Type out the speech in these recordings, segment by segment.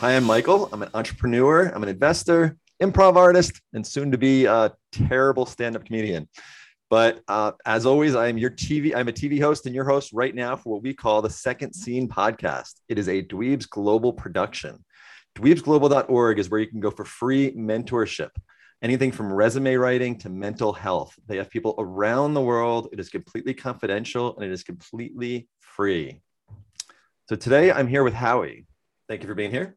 Hi, I'm Michael. I'm an entrepreneur, I'm an investor, improv artist, and soon to be a terrible stand up comedian. But uh, as always, I am your TV. I'm a TV host and your host right now for what we call the Second Scene podcast. It is a Dweebs Global production. Dweebsglobal.org is where you can go for free mentorship. Anything from resume writing to mental health. They have people around the world. It is completely confidential and it is completely free. So today I'm here with Howie. Thank you for being here.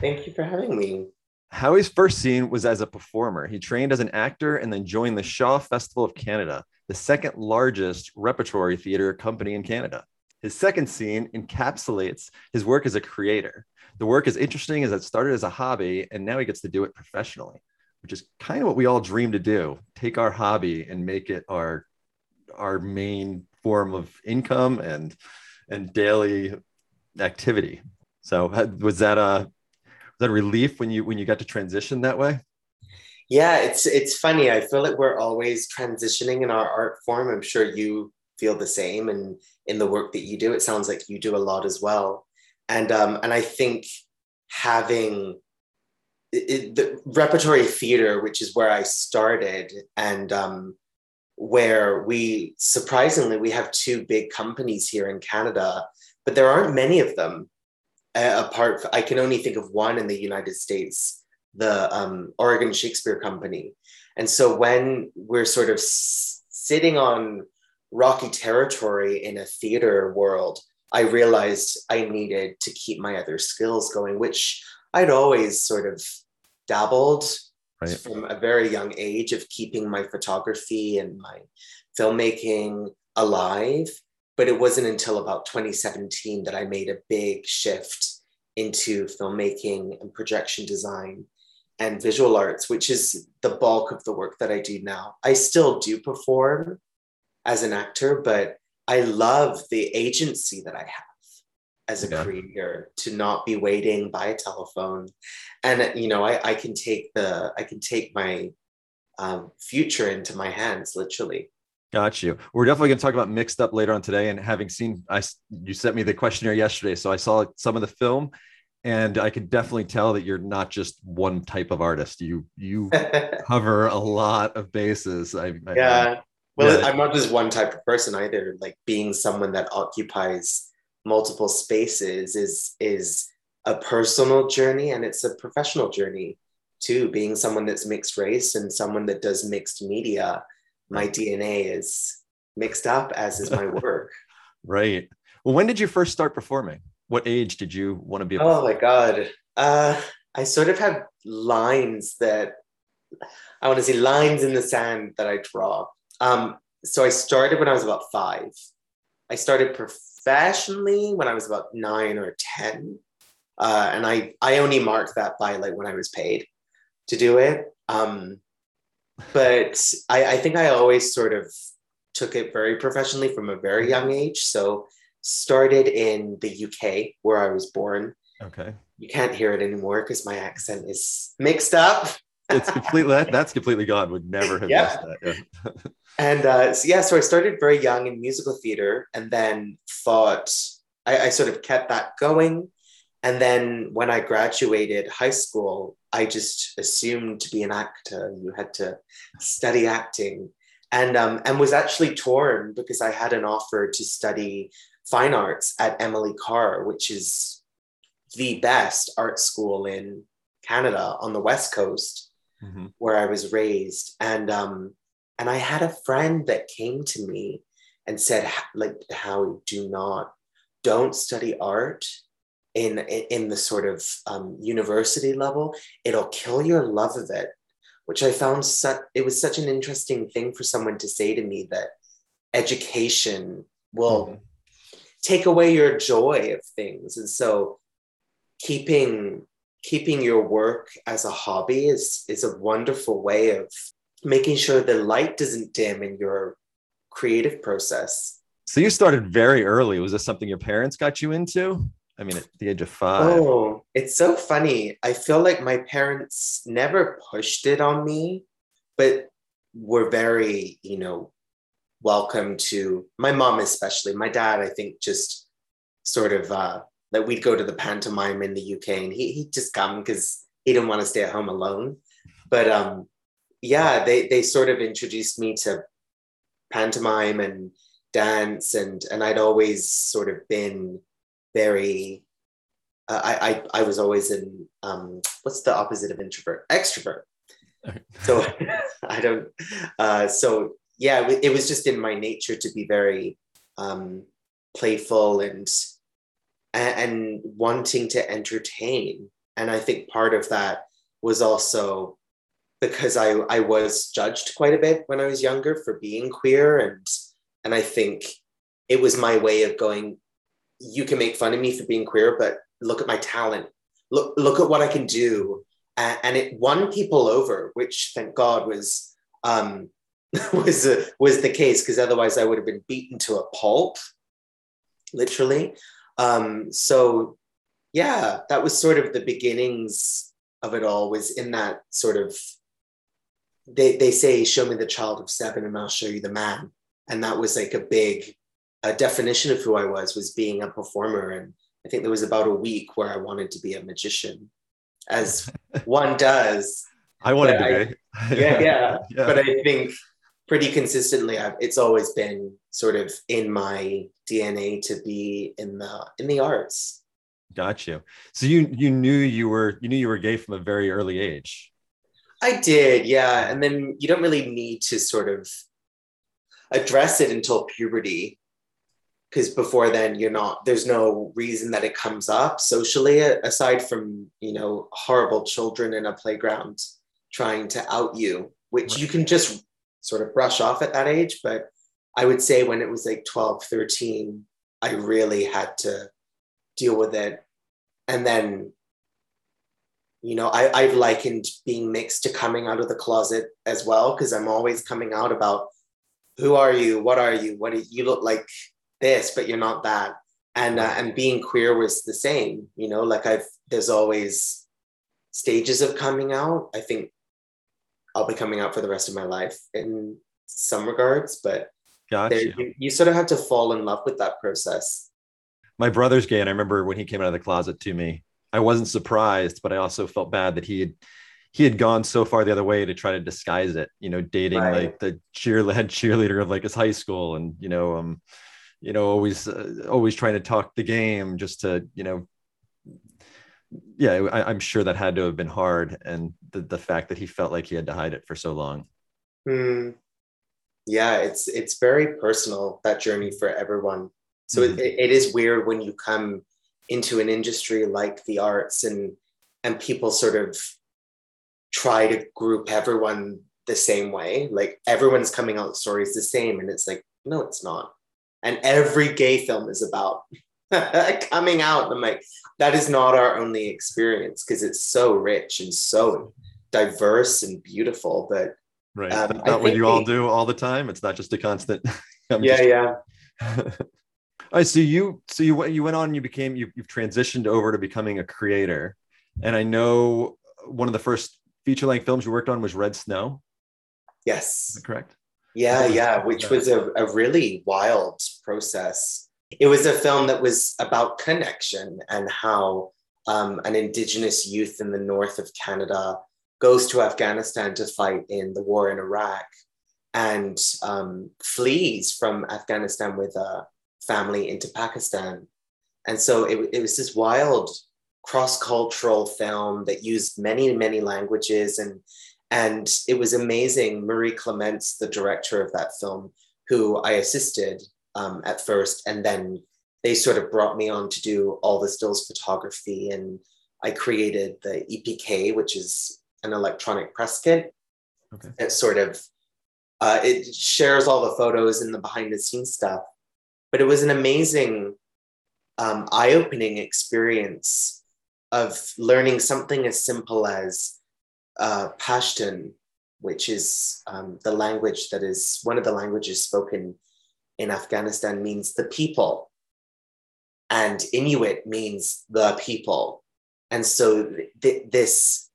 Thank you for having me. Howie's first scene was as a performer. He trained as an actor and then joined the Shaw Festival of Canada, the second largest repertory theater company in Canada. His second scene encapsulates his work as a creator. The work is interesting as it started as a hobby and now he gets to do it professionally, which is kind of what we all dream to do take our hobby and make it our, our main form of income and, and daily activity. So was that a that relief when you when you got to transition that way? Yeah, it's it's funny. I feel like we're always transitioning in our art form. I'm sure you feel the same, and in the work that you do, it sounds like you do a lot as well. And um, and I think having it, the repertory theater, which is where I started, and um, where we surprisingly we have two big companies here in Canada, but there aren't many of them uh, apart, I can only think of one in the United States, the um, Oregon Shakespeare Company. And so when we're sort of s- sitting on rocky territory in a theater world, I realized I needed to keep my other skills going, which I'd always sort of dabbled right. from a very young age of keeping my photography and my filmmaking alive but it wasn't until about 2017 that I made a big shift into filmmaking and projection design and visual arts, which is the bulk of the work that I do now. I still do perform as an actor, but I love the agency that I have as a yeah. creator to not be waiting by a telephone and you know I, I can take the i can take my um, future into my hands literally Got you. We're definitely going to talk about mixed up later on today. And having seen, I you sent me the questionnaire yesterday, so I saw some of the film, and I could definitely tell that you're not just one type of artist. You you cover a lot of bases. I, I yeah. Well, yeah. I'm not just one type of person either. Like being someone that occupies multiple spaces is is a personal journey and it's a professional journey too. Being someone that's mixed race and someone that does mixed media my DNA is mixed up, as is my work. right. Well, when did you first start performing? What age did you want to be? oh my God. Uh, I sort of have lines that I want to see lines in the sand that I draw. Um, so I started when I was about five. I started professionally when I was about nine or 10. Uh, and I, I only marked that by like when I was paid to do it. Um, but I, I think I always sort of took it very professionally from a very young age. So started in the UK where I was born. Okay. You can't hear it anymore because my accent is mixed up. it's completely that, that's completely gone. Would never have yeah. guessed that. Yeah. and uh, so, yeah, so I started very young in musical theater, and then thought I, I sort of kept that going. And then when I graduated high school, I just assumed to be an actor, you had to study acting. And, um, and was actually torn because I had an offer to study fine arts at Emily Carr, which is the best art school in Canada on the West Coast, mm-hmm. where I was raised. And, um, and I had a friend that came to me and said, like, Howie, do not, don't study art in in the sort of um, university level, it'll kill your love of it. Which I found such it was such an interesting thing for someone to say to me that education will mm-hmm. take away your joy of things, and so keeping keeping your work as a hobby is is a wonderful way of making sure the light doesn't dim in your creative process. So you started very early. Was this something your parents got you into? I mean, at the age of five. Oh, it's so funny. I feel like my parents never pushed it on me, but were very, you know, welcome to my mom, especially. My dad, I think, just sort of uh, Like we'd go to the pantomime in the UK and he, he'd just come because he didn't want to stay at home alone. But um, yeah, they, they sort of introduced me to pantomime and dance and, and I'd always sort of been very, uh, I, I, I was always in, um, what's the opposite of introvert? Extrovert. so I don't, uh, so yeah, it was just in my nature to be very um, playful and and wanting to entertain. And I think part of that was also because I, I was judged quite a bit when I was younger for being queer. And, and I think it was my way of going, you can make fun of me for being queer, but look at my talent. Look, look at what I can do. And, and it won people over, which thank God was, um, was, uh, was the case, because otherwise I would have been beaten to a pulp, literally. Um, so yeah, that was sort of the beginnings of it all was in that sort of they they say show me the child of seven and I'll show you the man. And that was like a big a definition of who I was was being a performer. And I think there was about a week where I wanted to be a magician, as one does. I wanted But to I- be. Yeah, yeah. Yeah. But I think pretty consistently I've, it's always been sort of in my DNA to be in the in the arts. Got you. So you you knew you were you knew you were gay from a very early age. I did, yeah. And then you don't really need to sort of address it until puberty. Because before then, you're not, there's no reason that it comes up socially, aside from, you know, horrible children in a playground trying to out you, which you can just sort of brush off at that age. But I would say when it was like 12, 13, I really had to deal with it. And then you know I, i've likened being mixed to coming out of the closet as well because i'm always coming out about who are you what are you what do you look like this but you're not that and uh, and being queer was the same you know like i've there's always stages of coming out i think i'll be coming out for the rest of my life in some regards but Got there, you. you, sort of have to fall in love with that process My brother's gay, and I remember when he came out of the closet to me, I wasn't surprised, but I also felt bad that he had he had gone so far the other way to try to disguise it. You know, dating Right. like the cheer head cheerleader of like his high school, and you know, um, you know, always uh, always trying to talk the game just to you know. Yeah, I, I'm sure that had to have been hard, and the the fact that he felt like he had to hide it for so long. Hmm. Yeah, it's it's very personal that journey for everyone. So Mhm. it, it is weird when you come into an industry like the arts and and people sort of try to group everyone the same way. Like everyone's coming out stories the same, and it's like no, it's not. And every gay film is about coming out. I'm like that is not our only experience because it's so rich and so diverse and beautiful, but Right. Um, That's not what you all do all the time. It's not just a constant. Yeah, just- yeah. I see you. So you went- you went on. and You became you you've transitioned over to becoming a creator, and I know one of the first feature length films you worked on was Red Snow. Yes. correct? Yeah, yeah, which was a, a really wild process. It was a film that was about connection and how um, an Indigenous youth in the north of Canada goes to Afghanistan to fight in the war in Iraq and um, flees from Afghanistan with a family into Pakistan. And so it, it was this wild cross cultural film that used many, many languages and and it was amazing. Marie Clements, the director of that film, who I assisted um, at first, and then they sort of brought me on to do all the stills photography, and I created the EPK, which is an electronic press kit. Okay. It sort of uh, it shares all the photos and the behind the scenes stuff, but it was an amazing, um, eye-opening experience of learning something as simple as uh, Pashtun, which is um, the language that is one of the languages spoken in Afghanistan, means the people. And Inuit means the people. And so th- this,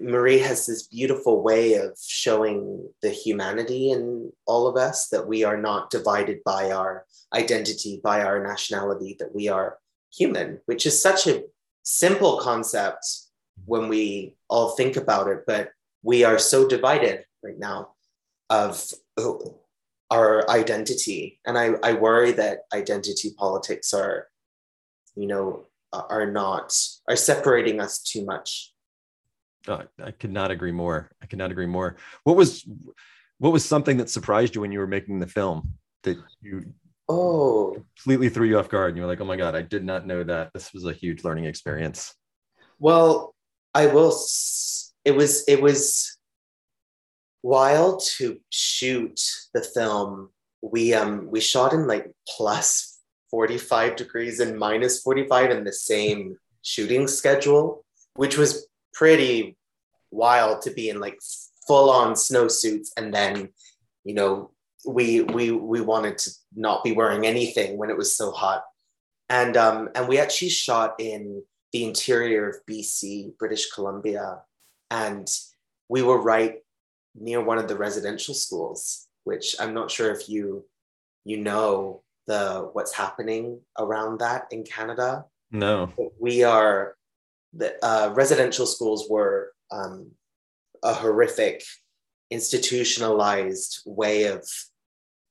Marie has this beautiful way of showing the humanity in all of us that we are not divided by our identity, by our nationality, that we are human, which is such a simple concept when we all think about it, but we are so divided right now of oh, our identity. And I, I worry that identity politics are, you know, are not, are separating us too much. Oh, I could not agree more. I could not agree more. What was, what was something that surprised you when you were making the film that you oh completely threw you off guard and you're like, oh my God, I did not know that. This was a huge learning experience. Well, I will, it was, it was, while to shoot the film, we um we shot in like plus 45 degrees and minus 45 in the same shooting schedule, which was pretty wild to be in like full on snowsuits. And then you know we we we wanted to not be wearing anything when it was so hot. And um and we actually shot in the interior of BC British Columbia. And we were right near one of the residential schools, which I'm not sure if you you know the what's happening around that in Canada. No, we are the uh, residential schools were um, a horrific institutionalized way of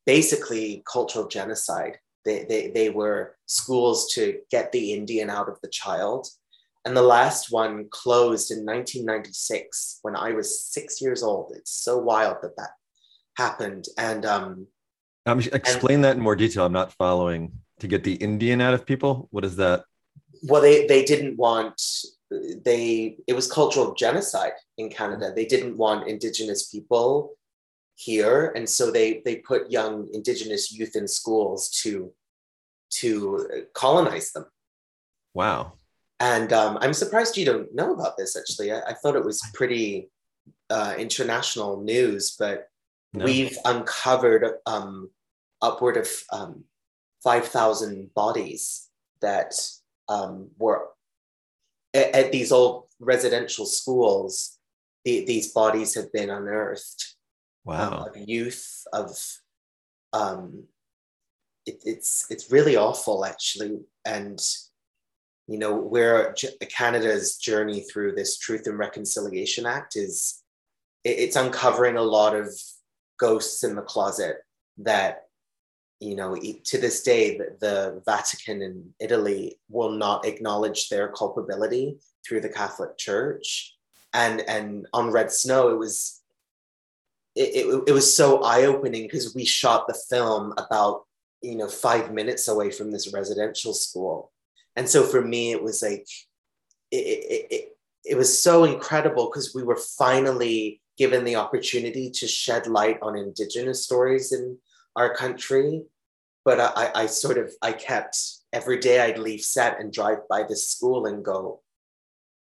basically cultural genocide. They, they, they were schools to get the Indian out of the child and the last one closed in 1996 when I was six years old. It's so wild that that happened. And um, um explain and, that in more detail. I'm not following. To get the Indian out of people, what is that? Well, they they didn't want they it was cultural genocide in Canada. They didn't want Indigenous people here, and so they they put young Indigenous youth in schools to to colonize them. Wow. And um, I'm surprised you don't know about this, actually. I, I thought it was pretty uh, international news, but no. we've uncovered um, upward of um, 5,000 bodies that um, were at, at, these old residential schools. The, these bodies have been unearthed. Wow. of youth, of um, it, it's it's really awful actually, and you know, where Canada's journey through this Truth and Reconciliation Act is, it's uncovering a lot of ghosts in the closet that, you know, to this day, the, Vatican and Italy will not acknowledge their culpability through the Catholic Church. And and on Red Snow, it was it, it, it was so eye-opening because we shot the film about you know five minutes away from this residential school and so for me it was like it, it, it, it was so incredible because we were finally given the opportunity to shed light on indigenous stories in our country. But I, I sort of i kept every day i'd leave set and drive by this school and go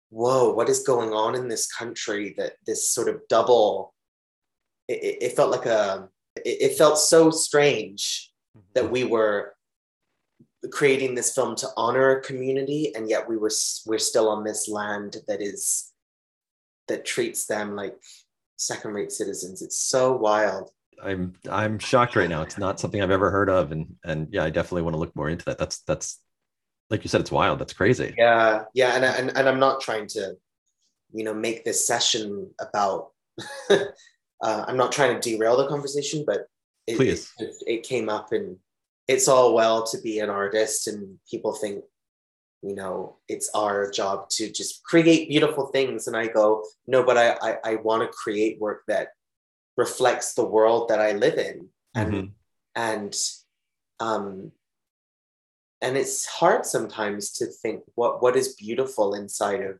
whoa what is going on in this country that this sort of double it, it felt like a it, it felt so strange mm-hmm. that we were creating this film to honor a community and yet we were we're still on this land that is that treats them like second rate citizens. It's so wild. I'm i'm shocked right now. It's not something i've ever heard of and and yeah i definitely want to look more into that. That's that's like you said it's wild. That's crazy. Yeah yeah and and, and i'm not trying to you know make this session about uh, i'm not trying to derail the conversation but it, Please. It, it came up and it's all well to be an artist and people think you know it's our job to just create beautiful things. And i go no but i i, I want to create work that reflects the world that i live in. And mm-hmm. and um and it's hard sometimes to think what what is beautiful inside of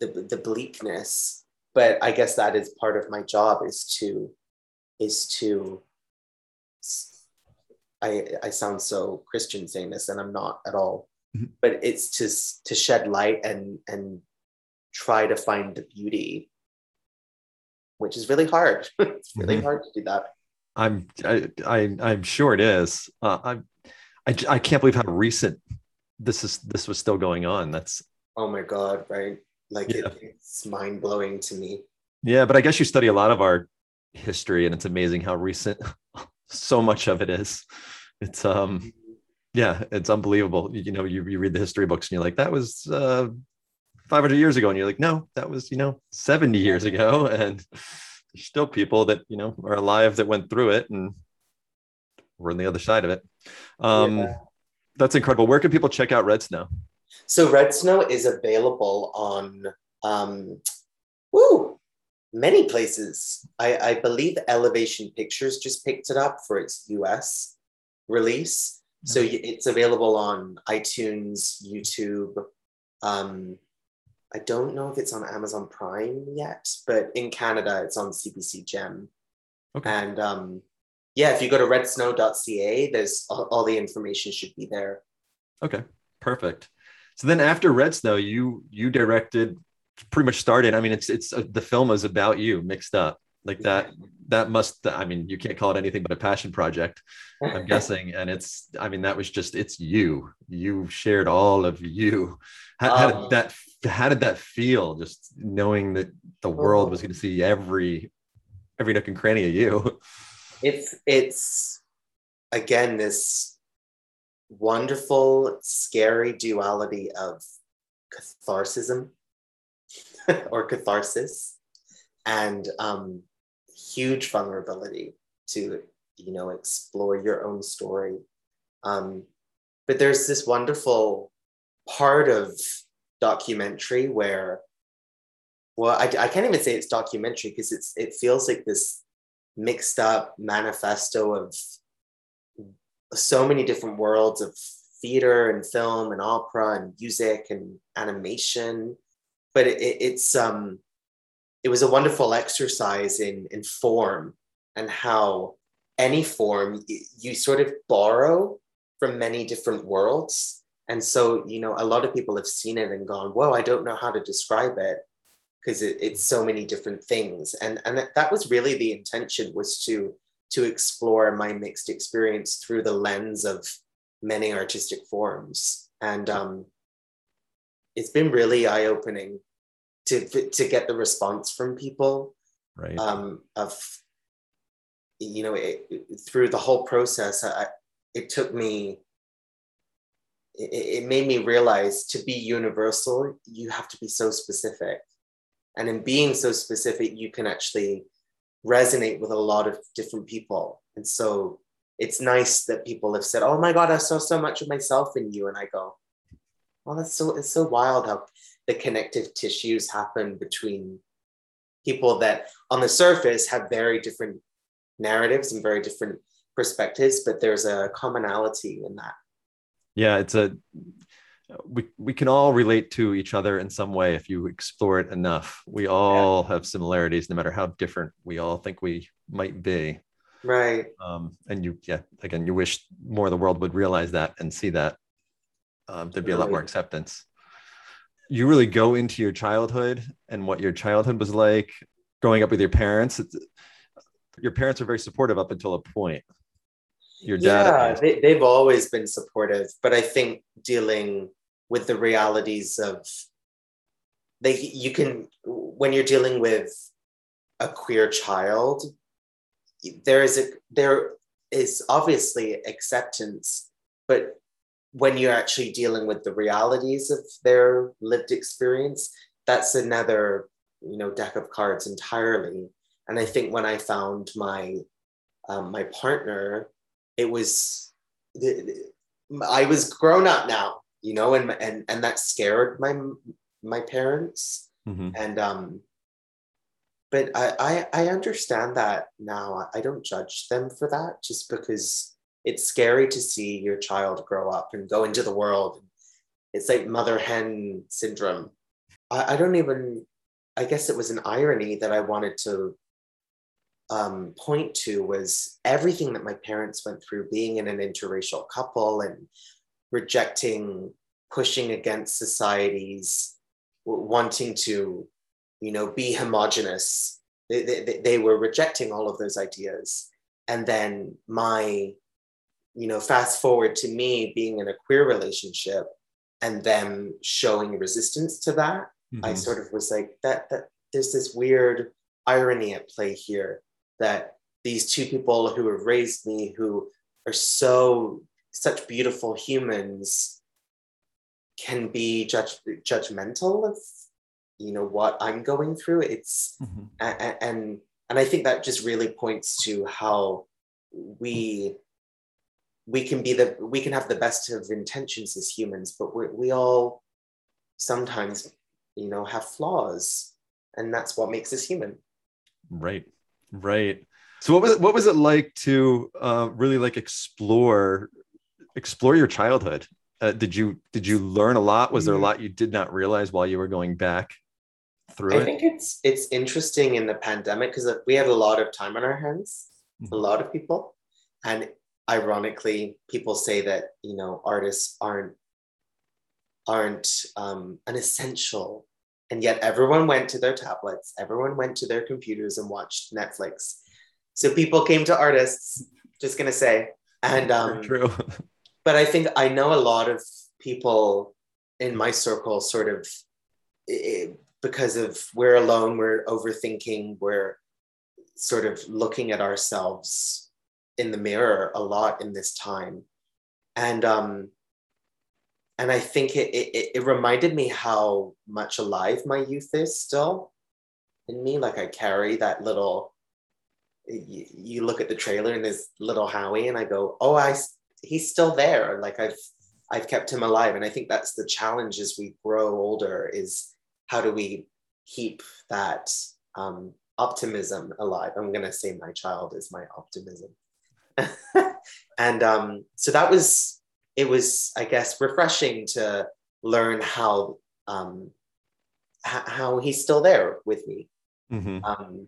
the the bleakness. But i guess that is part of my job is to is to I, I sound so Christian saying this, and I'm not at all. Mm-hmm. But it's to to shed light and and try to find the beauty, which is really hard. it's really mm-hmm. hard to do that. I'm I, I I'm sure it is. Uh, I'm I, I can't believe how recent this is. This was still going on. That's oh my god, right? Like yeah. it, it's mind blowing to me. Yeah, but I guess you study a lot of our history, and it's amazing how recent so much of it is. It's um Yeah, it's unbelievable. You know, you, you read the history books and you're like, that was uh, 500 years ago. And you're like, no, that was, you know, 70 years ago. And there's still people that, you know, are alive that went through it and we're on the other side of it. Um, yeah. That's incredible. Where can people check out Red Snow? So Red Snow is available on um, woo, many places. I, I believe Elevation Pictures just picked it up for its US release. So it's available on iTunes, YouTube. Um, I don't know if it's on Amazon Prime yet, but in Canada, it's on CBC Gem. Okay. And um, yeah, if you go to redsnow.ca, there's all, all, the information should be there. Okay, perfect. So then after Red Snow, you you directed, pretty much started. I mean, it's it's uh, the film is about you mixed up like that. That must. I mean, you can't call it anything but a passion project. I'm guessing, and it's. I mean, that was just it's you. You shared all of you. How, um, how did um, that? How did that feel? Just knowing that the world was going to see every every nook and cranny of you. It's it's again this wonderful, scary duality of catharsism or catharsis and um, huge vulnerability to you know explore your own story. Um, but there's this wonderful part of documentary where well I, I can't even say it's documentary because it's it feels like this mixed up manifesto of so many different worlds of theater and film and opera and music and animation but it, it's um it was a wonderful exercise in in form and how any form you sort of borrow from many different worlds. And so you know a lot of people have seen it and gone whoa i don't know how to describe it. Because it, it's so many different things. And and that that was really the intention was to to explore my mixed experience through the lens of many artistic forms. And um, it's been really eye-opening to to get the response from people right. um, of you know it, through the whole process I, it took me it, it made me realize to be universal you have to be so specific. And in being so specific you can actually resonate with a lot of different people. And so it's nice that people have said oh my god i saw so much of myself in you. And i go well that's so it's so wild how the connective tissues happen between people that on the surface have very different narratives and very different perspectives but there's a commonality in that. Yeah it's a we, we can all relate to each other in some way if you explore it enough. We all yeah. have similarities no matter how different we all think we might be. Right. Um, and you yeah again you wish more of the world would realize that and see that um, there'd be a lot more acceptance you really go into your childhood and what your childhood was like growing up with your parents. Your parents are very supportive up until a point. Your dad yeah they, they've always been supportive but i think dealing with the realities of they you can when you're dealing with a queer child there is a there is obviously acceptance but when you're actually dealing with the realities of their lived experience that's another you know deck of cards entirely. And i think when i found my um, my partner it was i was grown up now you know and and and that scared my my parents. Mm-hmm. and um but I, I i understand that now. I don't judge them for that just because it's scary to see your child grow up and go into the world. It's like mother hen syndrome. I, I don't even, I guess it was an irony that I wanted to um, point to was everything that my parents went through being in an interracial couple and rejecting, pushing against societies, wanting to, you know, be homogenous. They, they, they were rejecting all of those ideas. And then my you know, fast forward to me being in a queer relationship and them showing resistance to that, mm-hmm. I sort of was like, that that there's this weird irony at play here that these two people who have raised me who are so such beautiful humans can be judge, judgmental of you know what i'm going through it's mm-hmm. and, and and i think that just really points to how we we can be the we can have the best of intentions as humans but we we all sometimes you know have flaws and that's what makes us human right right so what was it, what was it like to uh, really like explore explore your childhood uh, did you did you learn a lot was there a mm-hmm. lot you did not realize while you were going back through I it? think it's it's interesting in the pandemic because we had a lot of time on our hands, mm-hmm. a lot of people, and ironically, people say that you know artists aren't aren't um, an essential, and yet everyone went to their tablets, everyone went to their computers and watched Netflix. So people came to artists. Just gonna say, and um, true. but I think I know a lot of people in my circle sort of it, because of we're alone, we're overthinking, we're sort of looking at ourselves in the mirror a lot in this time. And um, and I think it, it, it reminded me how much alive my youth is still in me. Like I carry that little, you, you look at the trailer and there's little Howie and I go, oh, I, he's still there. Like I've, I've kept him alive. And I think that's the challenge as we grow older is how do we keep that um, optimism alive? I'm going to say my child is my optimism. and um, so that was, it was, I guess, refreshing to learn how, um, h- how he's still there with me. Mm-hmm. Um,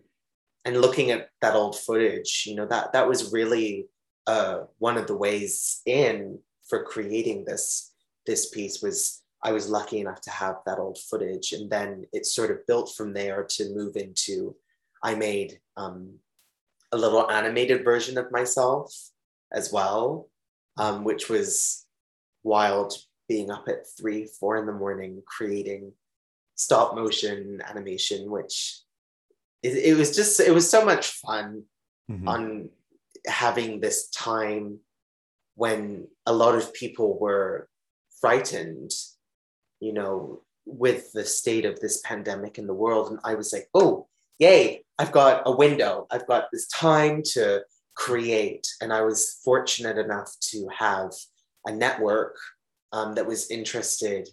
and looking at that old footage, you know, that, that was really uh, one of the ways in for creating this, this piece was I was lucky enough to have that old footage. And then it sort of built from there to move into, I made um, a little animated version of myself as well, um, which was wild being up at three, four in the morning, creating stop motion animation, which it, it was just, it was so much fun mm-hmm. on having this time when a lot of people were frightened you know, with the state of this pandemic in the world. And I was like, oh, yay, I've got a window. I've got this time to create. And I was fortunate enough to have a network um, that was interested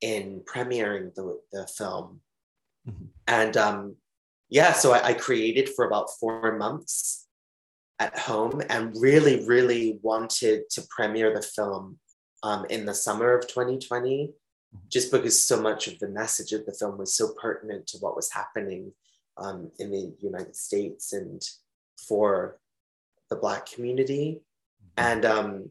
in premiering the, the film. Mm-hmm. And um, yeah, so I, I created for about four months at home and really, really wanted to premiere the film um, in the summer of 2020 just because so much of the message of the film was so pertinent to what was happening um, in the United States and for the Black community. And um,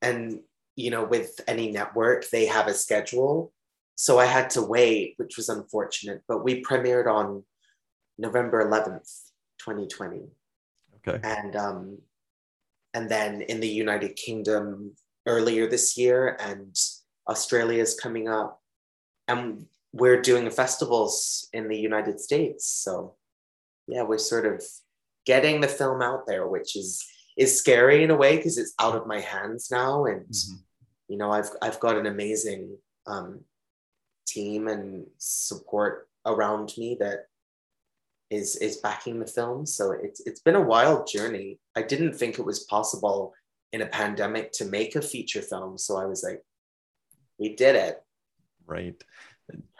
and you know, with any network, they have a schedule. So I had to wait, which was unfortunate. But we premiered on November 11th, 2020. Okay. And um, and then in the United Kingdom earlier this year, and Australia is coming up, and we're doing festivals in the United States. So, yeah, we're sort of getting the film out there, which is is scary in a way because it's out of my hands now, and mm-hmm. you know, I've I've got an amazing um, team and support around me that is is backing the film. So it's it's been a wild journey. I didn't think it was possible in a pandemic to make a feature film. So I was like, we did it. Right.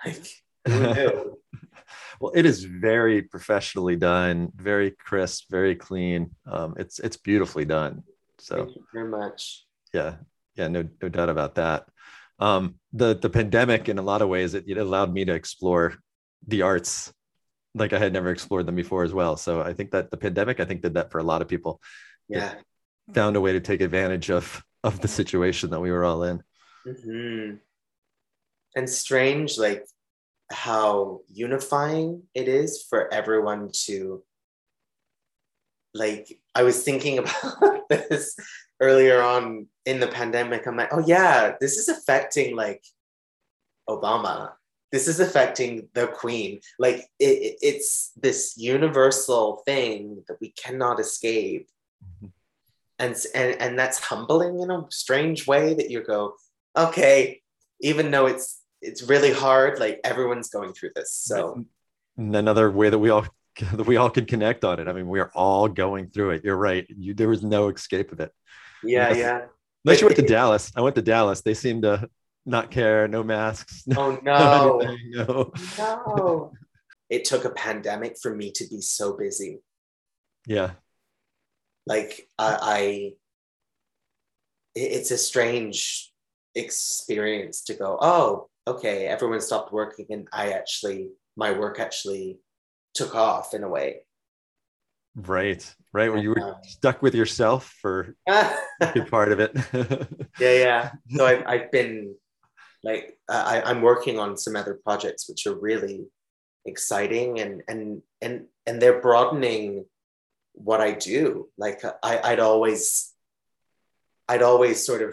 Like, who knew? well, it is very professionally done, very crisp, very clean. Um, it's it's beautifully done. So thank you very much. Yeah, yeah, no, no doubt about that. Um, the the pandemic, in a lot of ways, it, it allowed me to explore the arts like I had never explored them before as well. So I think that the pandemic, I think, did that for a lot of people. Yeah, it found a way to take advantage of of the situation that we were all in. Mm-hmm. And strange, like how unifying it is for everyone to like i was thinking about this earlier on in the pandemic. I'm like oh yeah this is affecting like obama. This is affecting the queen. Like it, it's this universal thing that we cannot escape. Mm-hmm. and and and that's humbling in a strange way that you go, okay, even though it's it's really hard, like everyone's going through this. So another way that we all that we all can connect on it. I mean, we are all going through it. You're right. You there was no escape of it. yeah, yeah. Unless you went to Dallas. I went to Dallas. They seemed to not care. No masks. No, Oh no, anything, no. no. It took a pandemic for me to be so busy. Yeah. like I, I it's a strange experience to go oh okay everyone stopped working and i actually my work actually took off in a way Right. Right. Where you were Um, stuck with yourself for a good part of it. yeah yeah. so I've, I've been like I, i'm working on some other projects which are really exciting and and and and they're broadening what i do like I, i'd always i'd always sort of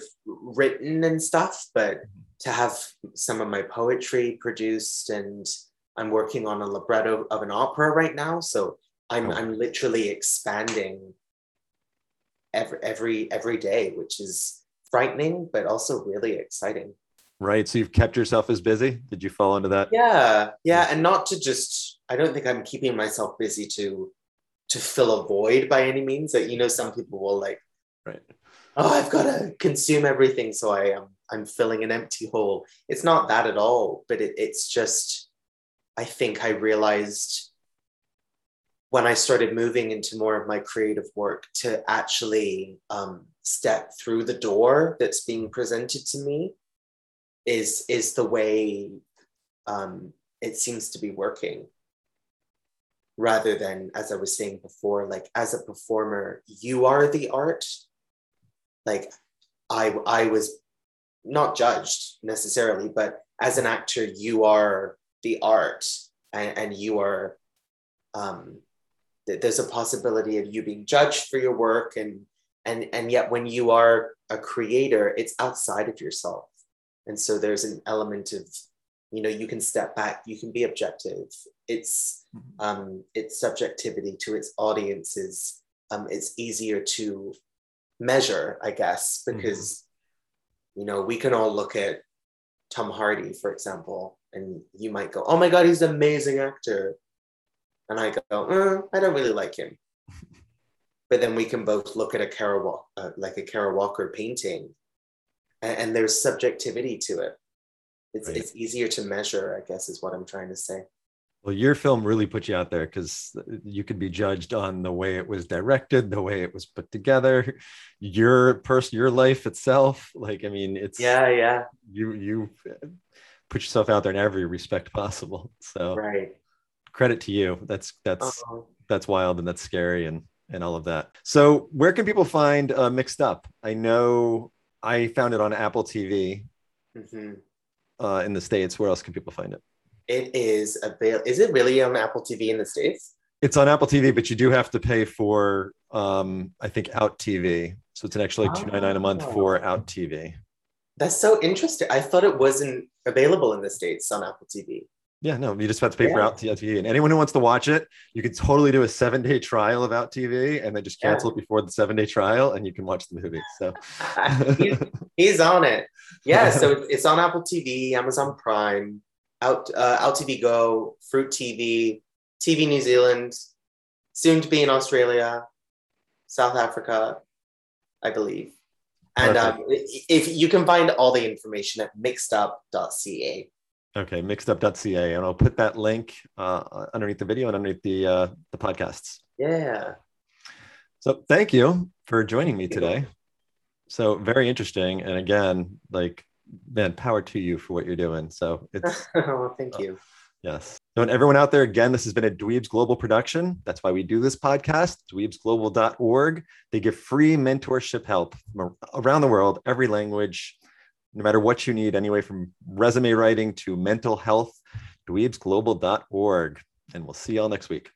written and stuff but to have some of my poetry produced and i'm working on a libretto of an opera right now so i'm Oh. i'm literally expanding every every every day which is frightening but also really exciting right. So you've kept yourself as busy. Did you fall into that? yeah yeah and not to just i don't think i'm keeping myself busy to to fill a void by any means that you know some people will like Right. oh i've got to consume everything so i am i'm filling an empty hole. It's not that at all but it, it's just i think i realized when i started moving into more of my creative work to actually um, step through the door that's being presented to me is is the way um, it seems to be working. Rather than as i was saying before like as a performer you are the art. Like i i was not judged necessarily but as an actor you are the art and, and you are um th- there's a possibility of you being judged for your work and and and yet when you are a creator it's outside of yourself. And so there's an element of you know you can step back you can be objective. It's um its subjectivity to its audiences. Um it's easier to measure i guess because you know we can all look at tom hardy for example and you might go oh my god he's an amazing actor and i go "Uh, i don't really like him but then we can both look at a Kara, uh, like a Kara Walker painting, and, and there's subjectivity to it. It's, Right. it's easier to measure, I guess, is what I'm trying to say. Well, your film really put you out there because you could be judged on the way it was directed, the way it was put together, your person, your life itself. Like, I mean, it's Yeah, yeah, you you put yourself out there in every respect possible. So right. credit to you. That's that's Oh, that's wild and that's scary and and all of that. So where can people find uh, Mixed Up? I know I found it on Apple TV mhm. uh, in the states. Where else can people find it? It is avail. Is it really on Apple TV in the states? It's on Apple TV, but you do have to pay for um, I think Out TV. So it's an actually two ninety nine a month for Oh. Out TV. That's so interesting. I thought it wasn't available in the states on Apple TV. Yeah, no, you just have to pay for Out TV. And anyone who wants to watch it, you could totally do a seven day trial of Out TV and then just Yeah. cancel it before the seven day trial and you can watch the movie. So he's, he's on it. Yeah, so it's on Apple TV, Amazon Prime, Out uh, Out TV Go, Fruit TV, TV New Zealand, soon to be in Australia, South Africa, I believe. And um, if you can find all the information at mixedup.ca. Okay, mixedup.ca, and I'll put that link uh, underneath the video and underneath the uh, the podcasts. Yeah. So thank you for joining me today. So very interesting, and again, like man, power to you for what you're doing. So it's oh, thank uh, you. yes. So and everyone out there, again, this has been a Dweebs Global production. That's why we do this podcast. Dweebsglobal.org. They give free mentorship help from around the world, every language, no matter what you need, anyway, from resume writing to mental health. Dweebsglobal.org. And we'll see y'all next week.